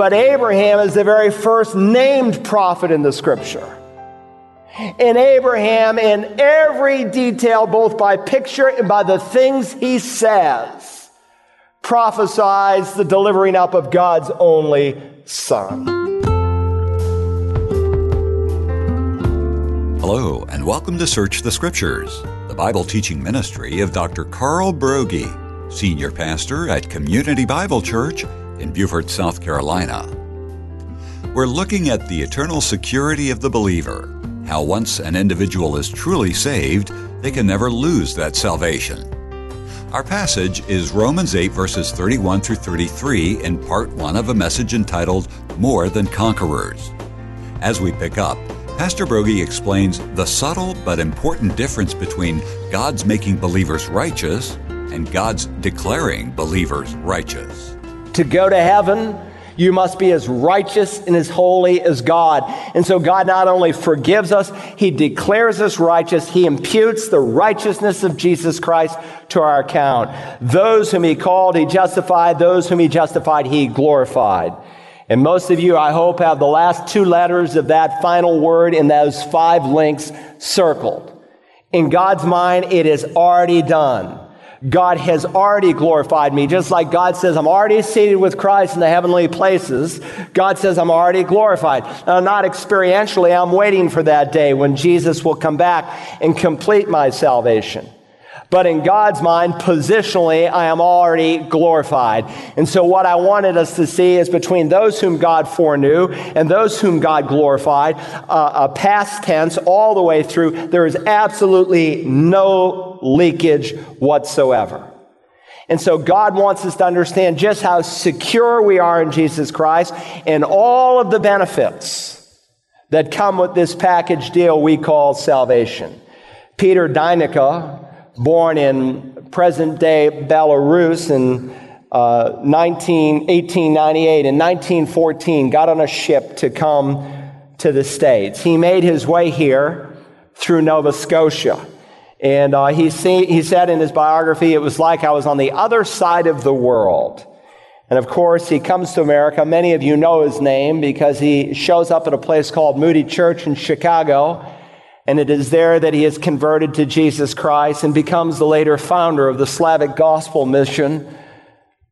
but Abraham is the very first named prophet in the scripture. And Abraham, in every detail, both by picture and by the things he says, prophesies the delivering up of God's only Son. Hello, and welcome to Search the Scriptures, the Bible teaching ministry of Dr. Carl Broggi, Senior Pastor at Community Bible Church in Beaufort, South Carolina. We're looking at the eternal security of the believer how once an individual is truly saved, they can never lose that salvation. Our passage is Romans 8, verses 31 through 33, in part one of a message entitled More Than Conquerors. As we pick up, Pastor Broggi explains the subtle but important difference between God's making believers righteous and God's declaring believers righteous. To go to heaven, you must be as righteous and as holy as God. And so God not only forgives us, He declares us righteous. He imputes the righteousness of Jesus Christ to our account. Those whom He called, He justified. Those whom He justified, He glorified. And most of you, I hope, have the last two letters of that final word in those five links circled. In God's mind, it is already done. God has already glorified me. Just like God says, I'm already seated with Christ in the heavenly places. God says, I'm already glorified. Now, not experientially, I'm waiting for that day when Jesus will come back and complete my salvation. But in God's mind, positionally, I am already glorified. And so, what I wanted us to see is between those whom God foreknew and those whom God glorified, uh, a past tense all the way through, there is absolutely no leakage whatsoever. And so, God wants us to understand just how secure we are in Jesus Christ and all of the benefits that come with this package deal we call salvation. Peter Deyneka, born in present day Belarus in uh, 19, 1898. In 1914, got on a ship to come to the States. He made his way here through Nova Scotia. And uh, he, he said in his biography, it was like I was on the other side of the world. And of course, he comes to America. Many of you know his name because he shows up at a place called Moody Church in Chicago and it is there that he is converted to Jesus Christ and becomes the later founder of the Slavic Gospel Mission,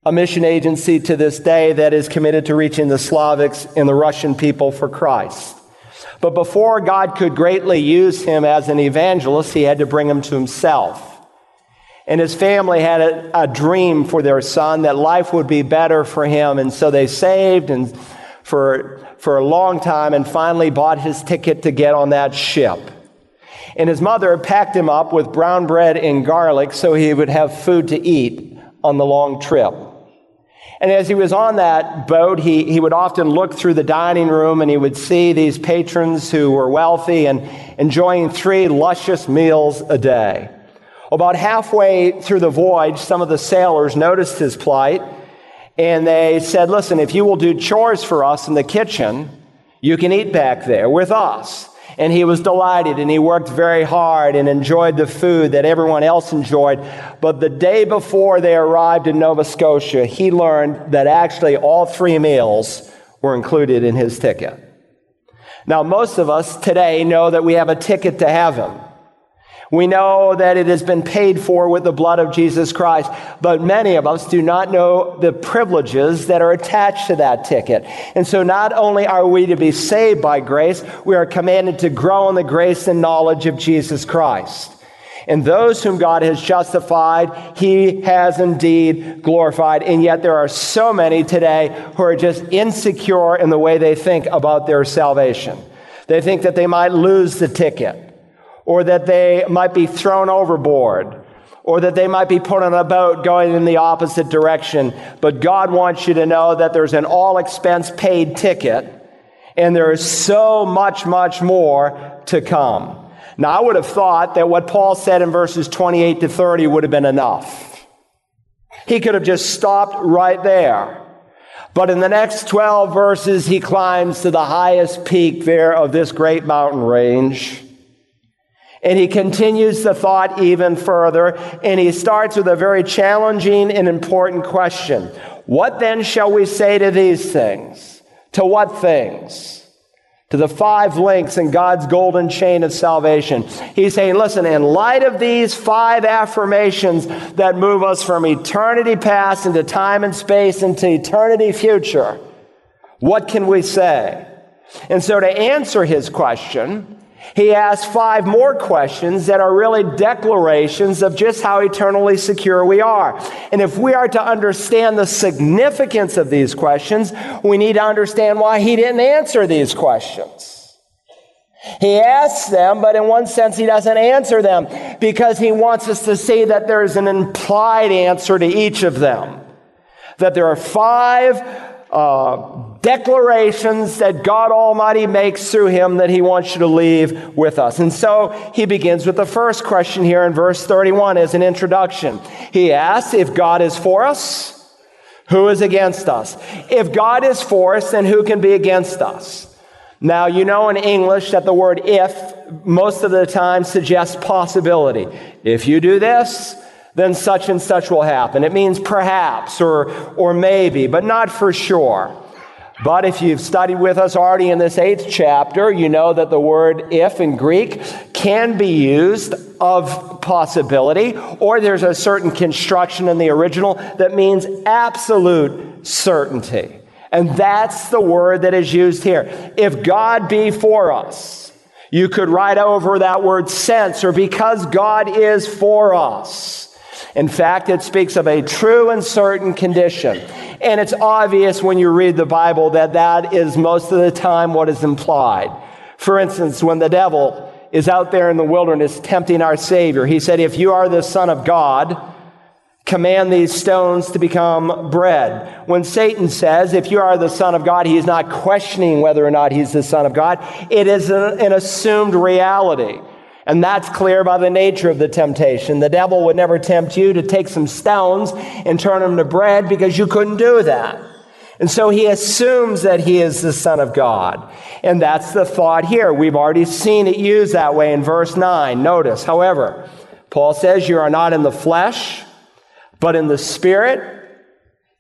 a mission agency to this day that is committed to reaching the Slavics and the Russian people for Christ. But before God could greatly use him as an evangelist, he had to bring him to himself. And his family had a, a, dream for their son that life would be better for him. And so they saved and for, for a long time and finally bought his ticket to get on that ship. And his mother packed him up with brown bread and garlic so he would have food to eat on the long trip. And as he was on that boat, he, he would often look through the dining room and he would see these patrons who were wealthy and enjoying three luscious meals a day. About halfway through the voyage, some of the sailors noticed his plight and they said, Listen, if you will do chores for us in the kitchen, you can eat back there with us and he was delighted and he worked very hard and enjoyed the food that everyone else enjoyed. But the day before they arrived in Nova Scotia, he learned that actually all three meals were included in his ticket. Now, most of us today know that we have a ticket to heaven. We know that it has been paid for with the blood of Jesus Christ, but many of us do not know the privileges that are attached to that ticket. And so not only are we to be saved by grace, we are commanded to grow in the grace and knowledge of Jesus Christ. And those whom God has justified, he has indeed glorified. And yet there are so many today who are just insecure in the way they think about their salvation. They think that they might lose the ticket or that they might be thrown overboard, or that they might be put on a boat going in the opposite direction. But God wants you to know that there's an all expense paid ticket, and there is so much, much more to come. Now, I would have thought that what Paul said in verses 28 to 30 would have been enough. He could have just stopped right there. But in the next 12 verses, he climbs to the highest peak there of this great mountain range. And he continues the thought even further, and he starts with a very challenging and important question. What then shall we say to these things? To what things? To the five links in God's golden chain of salvation. He's saying, listen, in light of these five affirmations that move us from eternity past into time and space into eternity future, what can we say? And so to answer his question, he asks five more questions that are really declarations of just how eternally secure we are. And if we are to understand the significance of these questions, we need to understand why he didn't answer these questions. He asks them, but in one sense, he doesn't answer them because he wants us to see that there's an implied answer to each of them. That there are five uh, declarations that God Almighty makes through him that he wants you to leave with us. And so he begins with the first question here in verse 31 as an introduction. He asks, If God is for us, who is against us? If God is for us, then who can be against us? Now, you know in English that the word if most of the time suggests possibility. If you do this, then such and such will happen. It means perhaps or, or maybe, but not for sure. But if you've studied with us already in this eighth chapter, you know that the word if in Greek can be used of possibility, or there's a certain construction in the original that means absolute certainty. And that's the word that is used here. If God be for us, you could write over that word since or because God is for us. In fact, it speaks of a true and certain condition. And it's obvious when you read the Bible that that is most of the time what is implied. For instance, when the devil is out there in the wilderness tempting our Savior, he said, If you are the Son of God, command these stones to become bread. When Satan says, if you are the Son of God, he is not questioning whether or not he's the Son of God. It is an, assumed reality. And that's clear by the nature of the temptation. The devil would never tempt you to take some stones and turn them to bread because you couldn't do that. And so he assumes that he is the Son of God. And that's the thought here. We've already seen it used that way in verse 9. Notice, however, Paul says, You are not in the flesh, but in the Spirit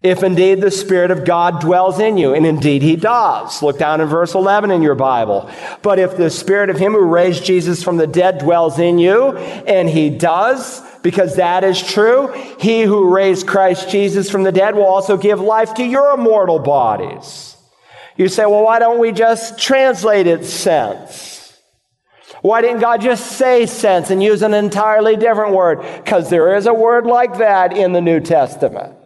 if indeed the Spirit of God dwells in you. And indeed he does. Look down in verse 11 in your Bible. But if the Spirit of him who raised Jesus from the dead dwells in you, and he does, because that is true, he who raised Christ Jesus from the dead will also give life to your mortal bodies. You say, well, why don't we just translate it sense? Why didn't God just say sense and use an entirely different word? Because there is a word like that in the New Testament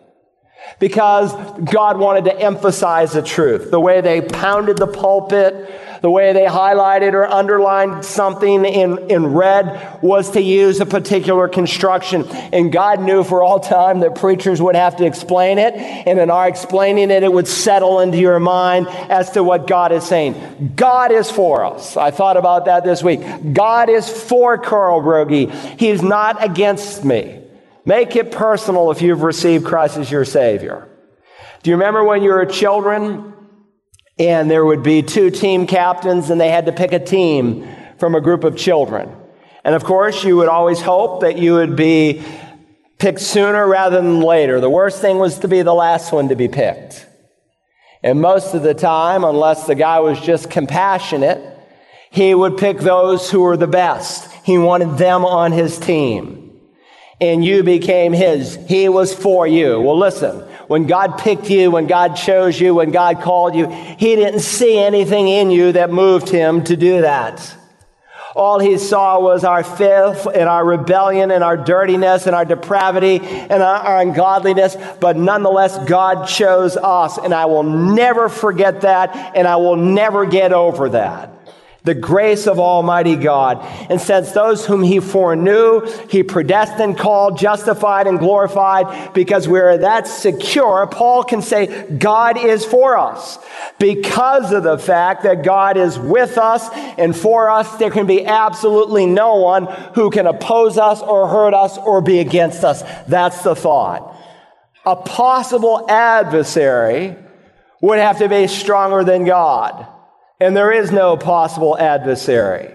because God wanted to emphasize the truth. The way they pounded the pulpit, the way they highlighted or underlined something in, in red was to use a particular construction. And God knew for all time that preachers would have to explain it. And in our explaining it, it would settle into your mind as to what God is saying. God is for us. I thought about that this week. God is for Carl Broggi. He's not against me. Make it personal if you've received Christ as your Savior. Do you remember when you were children and there would be two team captains and they had to pick a team from a group of children? And of course, you would always hope that you would be picked sooner rather than later. The worst thing was to be the last one to be picked. And most of the time, unless the guy was just compassionate, he would pick those who were the best. He wanted them on his team and you became his. He was for you. Well, listen, when God picked you, when God chose you, when God called you, he didn't see anything in you that moved him to do that. All he saw was our filth and our rebellion and our dirtiness and our depravity and our, ungodliness. But nonetheless, God chose us. And I will never forget that. And I will never get over that the grace of Almighty God. And since those whom he foreknew, he predestined, called, justified, and glorified, because we're that secure, Paul can say, God is for us. Because of the fact that God is with us and for us, there can be absolutely no one who can oppose us or hurt us or be against us. That's the thought. A possible adversary would have to be stronger than God and there is no possible adversary.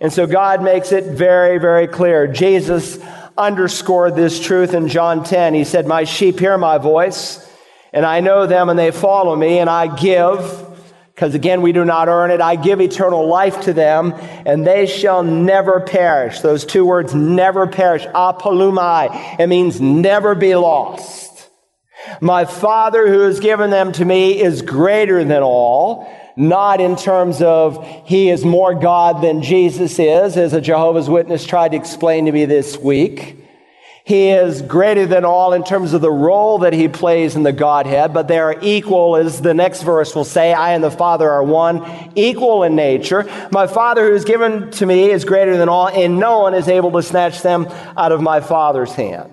And so God makes it very, very clear. Jesus underscored this truth in John 10. He said, My sheep hear my voice, and I know them, and they follow me, and I give because again, we do not earn it. I give eternal life to them, and they shall never perish. Those two words, never perish. Apolumai. It means never be lost. My Father who has given them to me is greater than all, not in terms of he is more God than Jesus is, as a Jehovah's Witness tried to explain to me this week. He is greater than all in terms of the role that he plays in the Godhead, but they are equal, as the next verse will say, I and the Father are one, equal in nature. My Father who is given to me is greater than all, and no one is able to snatch them out of my Father's hand.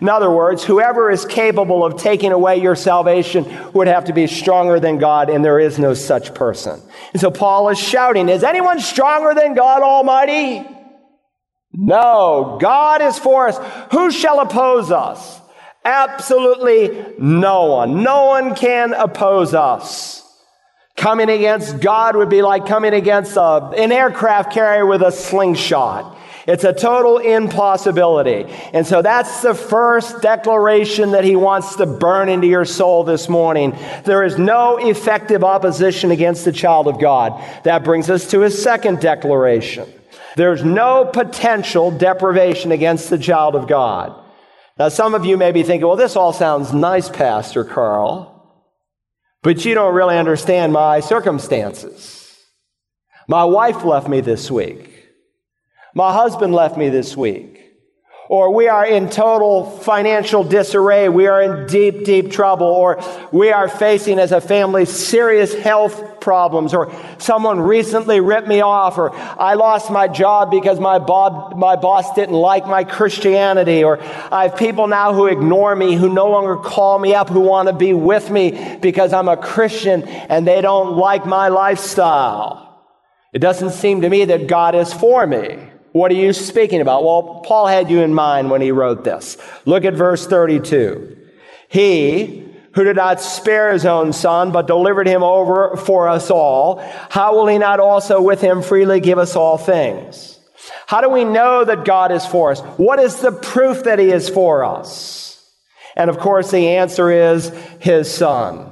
In other words, whoever is capable of taking away your salvation would have to be stronger than God, and there is no such person. And so Paul is shouting, Is anyone stronger than God Almighty? No, God is for us. Who shall oppose us? Absolutely no one. No one can oppose us. Coming against God would be like coming against a, an aircraft carrier with a slingshot. It's a total impossibility. And so that's the first declaration that he wants to burn into your soul this morning. There is no effective opposition against the child of God. That brings us to his second declaration. There's no potential deprivation against the child of God. Now, some of you may be thinking, well, this all sounds nice, Pastor Carl, but you don't really understand my circumstances. My wife left me this week. My husband left me this week. Or we are in total financial disarray, we are in deep, deep trouble, or we are facing as a family serious health problems, or someone recently ripped me off, or I lost my job because my, bob, my boss didn't like my Christianity, or I have people now who ignore me, who no longer call me up, who want to be with me because I'm a Christian and they don't like my lifestyle. It doesn't seem to me that God is for me. What are you speaking about? Well, Paul had you in mind when he wrote this. Look at verse 32. He who did not spare his own son, but delivered him over for us all, how will he not also with him freely give us all things? How do we know that God is for us? What is the proof that he is for us? And of course, the answer is his son.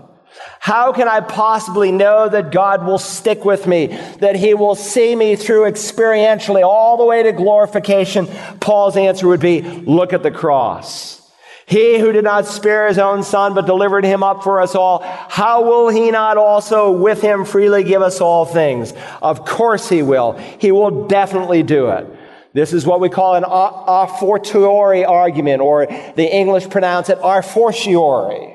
How can I possibly know that God will stick with me, that He will see me through experientially all the way to glorification? Paul's answer would be look at the cross. He who did not spare his own son, but delivered him up for us all, how will he not also with him freely give us all things? Of course he will. He will definitely do it. This is what we call an a fortiori argument, or the English pronounce it a fortiori.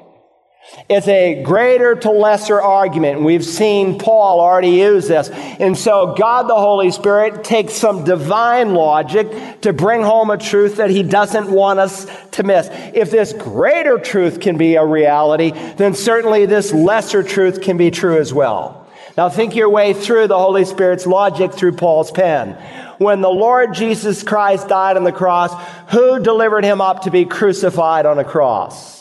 It's a greater to lesser argument. We've seen Paul already use this. And so God the Holy Spirit takes some divine logic to bring home a truth that he doesn't want us to miss. If this greater truth can be a reality, then certainly this lesser truth can be true as well. Now think your way through the Holy Spirit's logic through Paul's pen. When the Lord Jesus Christ died on the cross, who delivered him up to be crucified on a cross?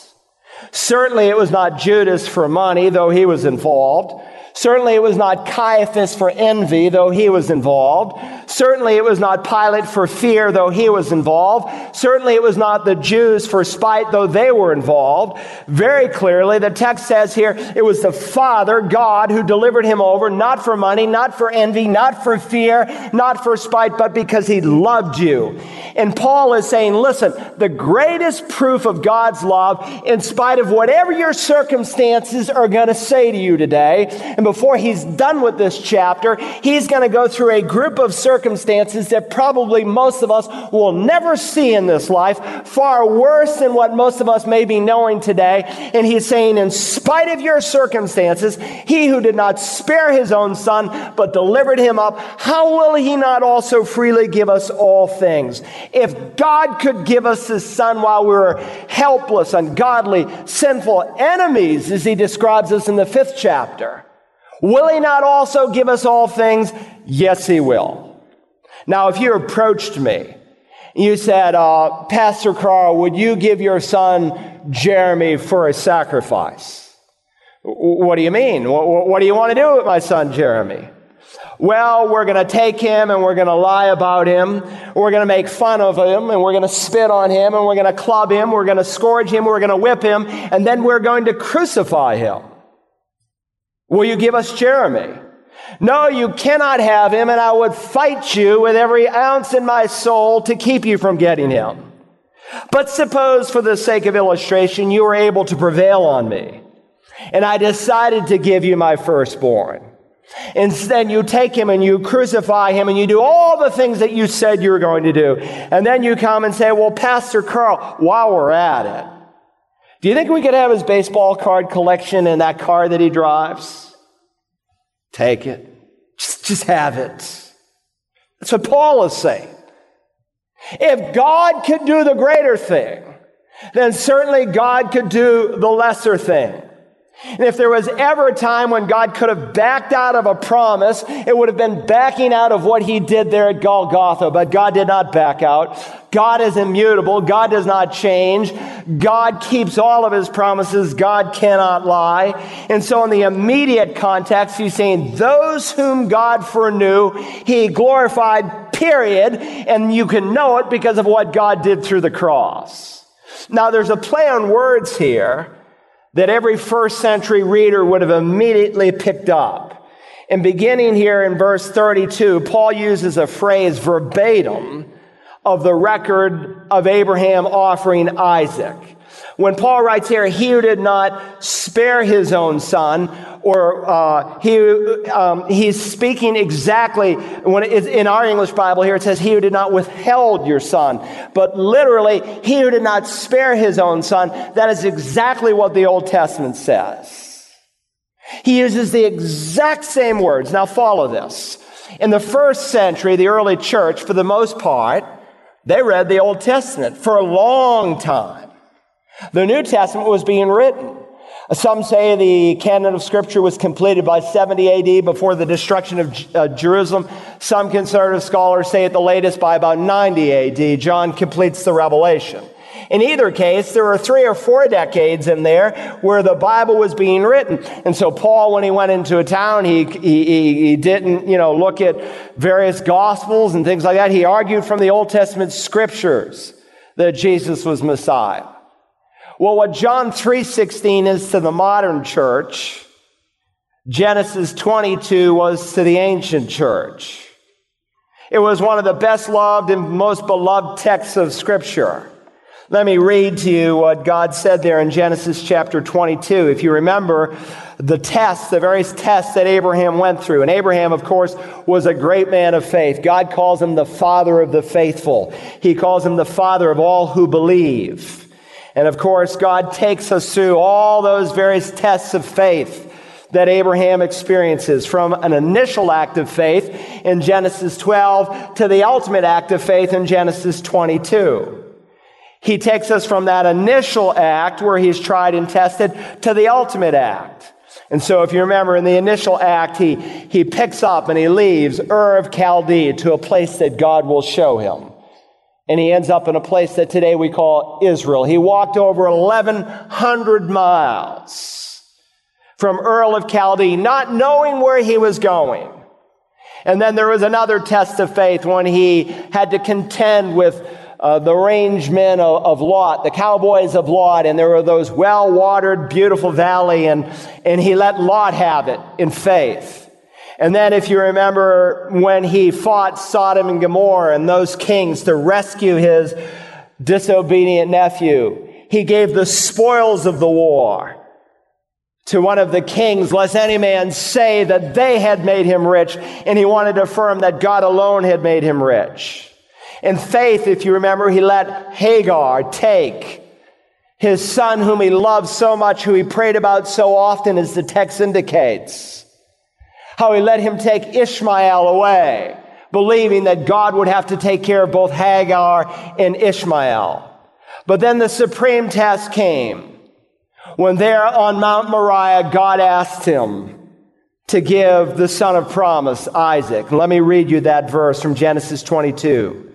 Certainly it was not Judas for money, though he was involved. Certainly it was not Caiaphas for envy, though he was involved. Certainly it was not Pilate for fear, though he was involved. Certainly it was not the Jews for spite, though they were involved. Very clearly, the text says here, it was the Father, God, who delivered him over, not for money, not for envy, not for fear, not for spite, but because he loved you. And Paul is saying, listen, the greatest proof of God's love, in spite of whatever your circumstances are going to say to you today, and before he's done with this chapter, he's going to go through a group of circumstances that probably most of us will never see in this life, far worse than what most of us may be knowing today. And he's saying, in spite of your circumstances, he who did not spare his own son, but delivered him up, how will he not also freely give us all things? If God could give us his son while we were helpless, ungodly, sinful enemies, as he describes us in the fifth chapter, Will he not also give us all things? Yes, he will. Now, if you approached me, you said, uh, Pastor Carl, would you give your son Jeremy for a sacrifice? What do you mean? What, what do you want to do with my son Jeremy? Well, we're going to take him and we're going to lie about him. We're going to make fun of him and we're going to spit on him and we're going to club him. We're going to scourge him. We're going to whip him and then we're going to crucify him. Will you give us Jeremy? No, you cannot have him, and I would fight you with every ounce in my soul to keep you from getting him. But suppose, for the sake of illustration, you were able to prevail on me, and I decided to give you my firstborn. Instead, you take him and you crucify him and you do all the things that you said you were going to do. And then you come and say, well, Pastor Carl, while we're at it, do you think we could have his baseball card collection in that car that he drives? Take it. Just, just have it. That's what Paul is saying. If God could do the greater thing, then certainly God could do the lesser thing. And if there was ever a time when God could have backed out of a promise, it would have been backing out of what he did there at Golgotha. But God did not back out. God is immutable. God does not change. God keeps all of his promises. God cannot lie. And so in the immediate context, he's saying those whom God foreknew, he glorified, period. And you can know it because of what God did through the cross. Now there's a play on words here that every first century reader would have immediately picked up. And beginning here in verse 32, Paul uses a phrase verbatim of the record of Abraham offering Isaac. When Paul writes here, he who did not spare his own son, or uh, he, um, he's speaking exactly, when in our English Bible here, it says, he who did not withheld your son. But literally, he who did not spare his own son, that is exactly what the Old Testament says. He uses the exact same words. Now follow this. In the first century, the early church, for the most part, they read the Old Testament for a long time. The New Testament was being written. Some say the canon of Scripture was completed by 70 AD before the destruction of uh, Jerusalem. Some conservative scholars say at the latest by about 90 AD, John completes the revelation. In either case, there are three or four decades in there where the Bible was being written. And so Paul, when he went into a town, he, he, he didn't, you know, look at various gospels and things like that. He argued from the Old Testament scriptures that Jesus was Messiah. Well, what John 3:16 is to the modern church, Genesis 22 was to the ancient church. It was one of the best loved and most beloved texts of scripture. Let me read to you what God said there in Genesis chapter 22. If you remember the tests, the various tests that Abraham went through. And Abraham, of course, was a great man of faith. God calls him the father of the faithful. He calls him the father of all who believe. And of course, God takes us through all those various tests of faith that Abraham experiences from an initial act of faith in Genesis 12 to the ultimate act of faith in Genesis 22. He takes us from that initial act where he's tried and tested to the ultimate act. And so if you remember in the initial act, he, he picks up and he leaves Ur of Chaldee to a place that God will show him and he ends up in a place that today we call Israel. He walked over 1,100 miles from Ur of Chaldee, not knowing where he was going. And then there was another test of faith when he had to contend with uh, the range men of, of, Lot, the cowboys of Lot, and there were those well watered, beautiful valley, and, and he let Lot have it in faith. And then, if you remember, when he fought Sodom and Gomorrah and those kings to rescue his disobedient nephew, he gave the spoils of the war to one of the kings, lest any man say that they had made him rich, and he wanted to affirm that God alone had made him rich. In faith, if you remember, he let Hagar take his son whom he loved so much, who he prayed about so often, as the text indicates how he let him take Ishmael away, believing that God would have to take care of both Hagar and Ishmael. But then the supreme test came when there on Mount Moriah, God asked him to give the son of promise, Isaac. let me read you that verse from Genesis 22.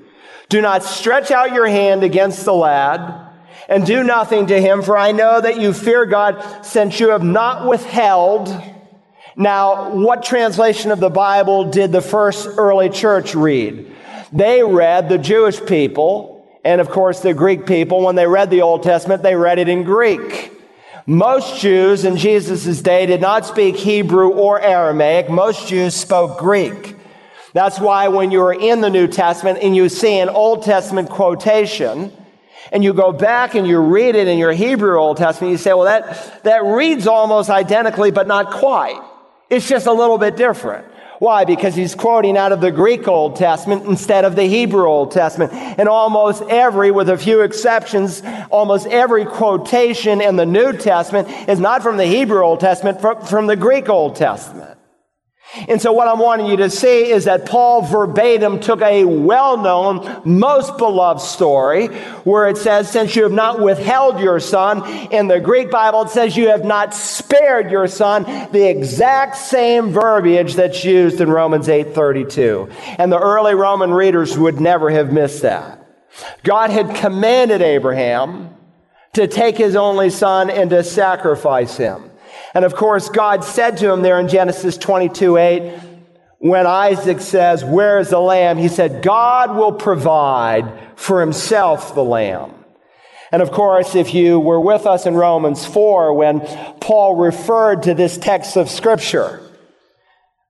Do not stretch out your hand against the lad and do nothing to him, for I know that you fear God since you have not withheld now, what translation of the Bible did the first early church read? They read the Jewish people, and of course the Greek people, when they read the Old Testament, they read it in Greek. Most Jews in Jesus' day did not speak Hebrew or Aramaic. Most Jews spoke Greek. That's why when you're in the New Testament and you see an Old Testament quotation, and you go back and you read it in your Hebrew Old Testament, you say, well, that, that reads almost identically, but not quite. It's just a little bit different. Why? Because he's quoting out of the Greek Old Testament instead of the Hebrew Old Testament. And almost every, with a few exceptions, almost every quotation in the New Testament is not from the Hebrew Old Testament, from, from the Greek Old Testament. And so what I'm wanting you to see is that Paul verbatim took a well-known, most beloved story where it says, since you have not withheld your son, in the Greek Bible it says you have not spared your son, the exact same verbiage that's used in Romans 8:32. And the early Roman readers would never have missed that. God had commanded Abraham to take his only son and to sacrifice him. And of course, God said to him there in Genesis 22 8, when Isaac says, Where is the lamb? He said, God will provide for himself the lamb. And of course, if you were with us in Romans 4 when Paul referred to this text of Scripture,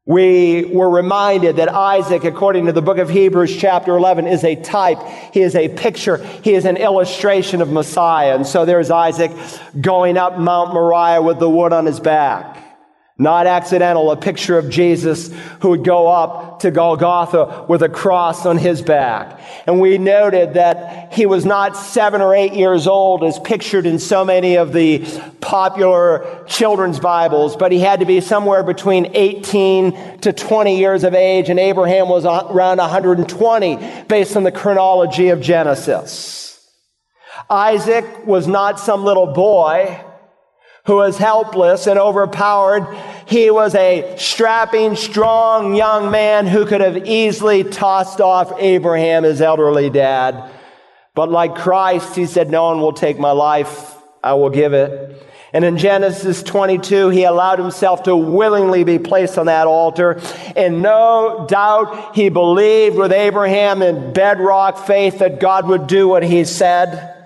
we were reminded that Isaac, according to the book of Hebrews, chapter 11, is a type. He is a picture. He is an illustration of Messiah. And so there's Isaac going up Mount Moriah with the wood on his back. Not accidental, a picture of Jesus who would go up to Golgotha with a cross on his back. And we noted that he was not seven or eight years old as pictured in so many of the popular children's Bibles, but he had to be somewhere between 18 to 20 years of age, and Abraham was around 120 based on the chronology of Genesis. Isaac was not some little boy who was helpless and overpowered. He was a strapping, strong young man who could have easily tossed off Abraham, his elderly dad. But like Christ, he said, No one will take my life. I will give it. And in Genesis 22, he allowed himself to willingly be placed on that altar. And no doubt he believed with Abraham in bedrock faith that God would do what he said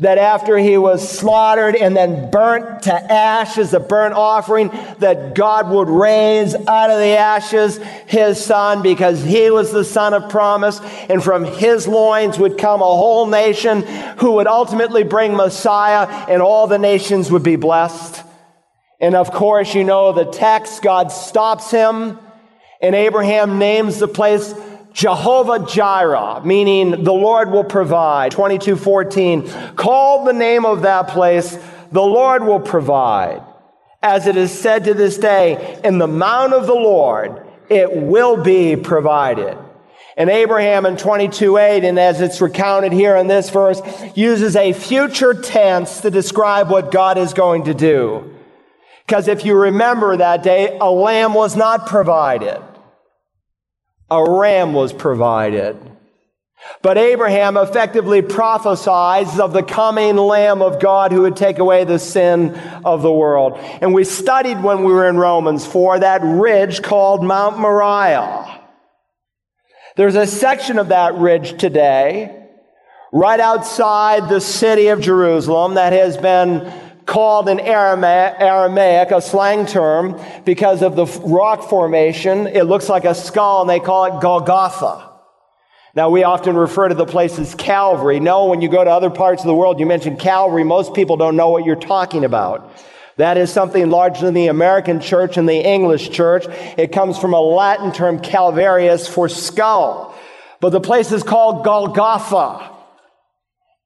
that after he was slaughtered and then burnt to ash as a burnt offering, that God would raise out of the ashes his son because he was the son of promise. And from his loins would come a whole nation who would ultimately bring Messiah and all the nations would be blessed. And of course, you know the text, God stops him and Abraham names the place Jehovah Jireh, meaning the Lord will provide. 2214. Call the name of that place, the Lord will provide. As it is said to this day, in the mount of the Lord, it will be provided. And Abraham in 22 8, and as it's recounted here in this verse, uses a future tense to describe what God is going to do. Because if you remember that day, a lamb was not provided a ram was provided. But Abraham effectively prophesies of the coming Lamb of God who would take away the sin of the world. And we studied when we were in Romans for that ridge called Mount Moriah. There's a section of that ridge today, right outside the city of Jerusalem, that has been called in Aramaic, a slang term, because of the rock formation. It looks like a skull, and they call it Golgotha. Now, we often refer to the place as Calvary. No, when you go to other parts of the world, you mention Calvary, most people don't know what you're talking about. That is something larger than the American church and the English church. It comes from a Latin term, calvarius, for skull. But the place is called Golgotha.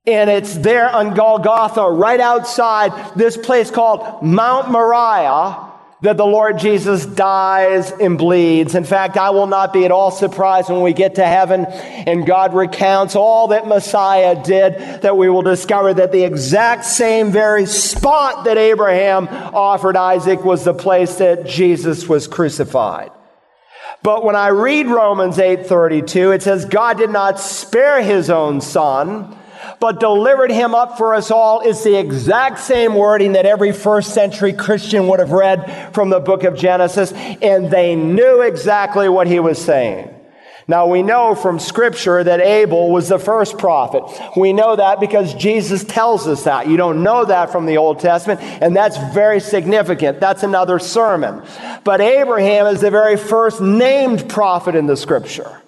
And it's there on Golgotha, right outside this place called Mount Moriah, that the Lord Jesus dies and bleeds. In fact, I will not be at all surprised when we get to heaven and God recounts all that Messiah did, that we will discover that the exact same very spot that Abraham offered Isaac was the place that Jesus was crucified. But when I read Romans 8:32, it says God did not spare his own son, but delivered him up for us all is the exact same wording that every first century Christian would have read from the book of Genesis, and they knew exactly what he was saying. Now we know from scripture that Abel was the first prophet. We know that because Jesus tells us that. You don't know that from the Old Testament, and that's very significant. That's another sermon. But Abraham is the very first named prophet in the scripture.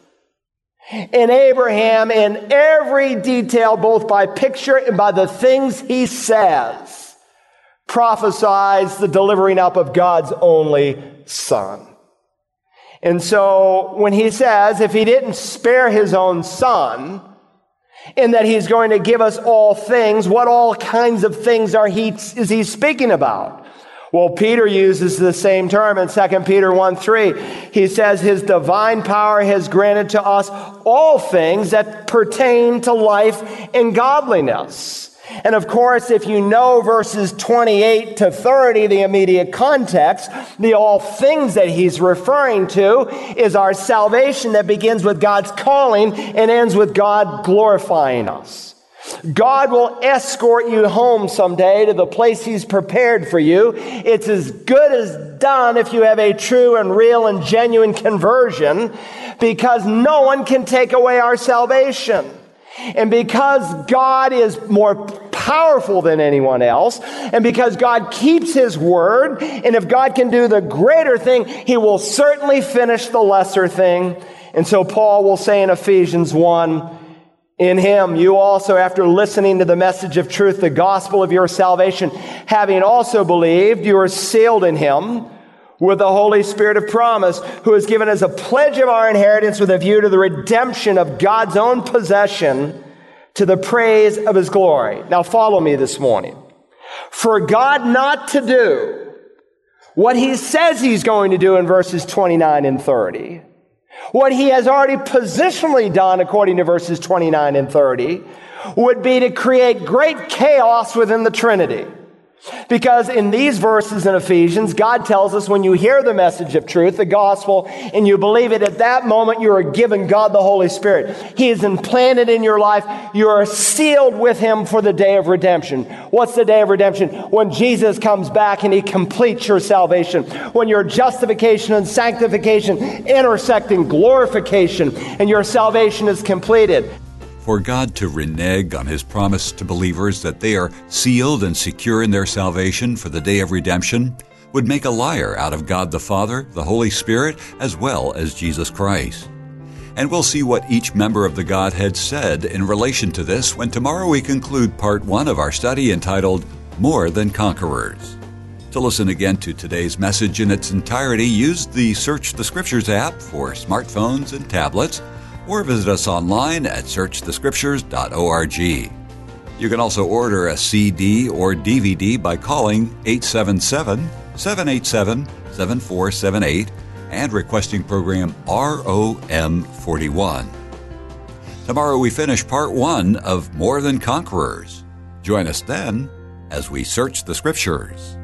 And Abraham, in every detail, both by picture and by the things he says, prophesies the delivering up of God's only son. And so when he says, if he didn't spare his own son, in that he's going to give us all things, what all kinds of things are he, is he speaking about? Well, Peter uses the same term in 2 Peter 1 3. He says, His divine power has granted to us all things that pertain to life and godliness. And of course, if you know verses 28 to 30, the immediate context, the all things that he's referring to is our salvation that begins with God's calling and ends with God glorifying us. God will escort you home someday to the place He's prepared for you. It's as good as done if you have a true and real and genuine conversion because no one can take away our salvation. And because God is more powerful than anyone else, and because God keeps His word, and if God can do the greater thing, He will certainly finish the lesser thing. And so Paul will say in Ephesians 1, in him, you also, after listening to the message of truth, the gospel of your salvation, having also believed, you are sealed in him with the Holy Spirit of promise, who is given as a pledge of our inheritance with a view to the redemption of God's own possession to the praise of his glory. Now follow me this morning. For God not to do what he says he's going to do in verses 29 and 30, what he has already positionally done according to verses 29 and 30, would be to create great chaos within the Trinity. Because in these verses in Ephesians, God tells us when you hear the message of truth, the gospel, and you believe it, at that moment you are given God the Holy Spirit. He is implanted in your life. You are sealed with Him for the day of redemption. What's the day of redemption? When Jesus comes back and He completes your salvation. When your justification and sanctification intersect in glorification and your salvation is completed. For God to renege on his promise to believers that they are sealed and secure in their salvation for the day of redemption would make a liar out of God the Father, the Holy Spirit, as well as Jesus Christ. And we'll see what each member of the Godhead said in relation to this when tomorrow we conclude part one of our study entitled More Than Conquerors. To listen again to today's message in its entirety, use the Search the Scriptures app for smartphones and tablets or visit us online at searchthescriptures.org. You can also order a CD or DVD by calling 877 787 7478 and requesting program ROM 41. Tomorrow we finish part one of More Than Conquerors. Join us then as we search the Scriptures.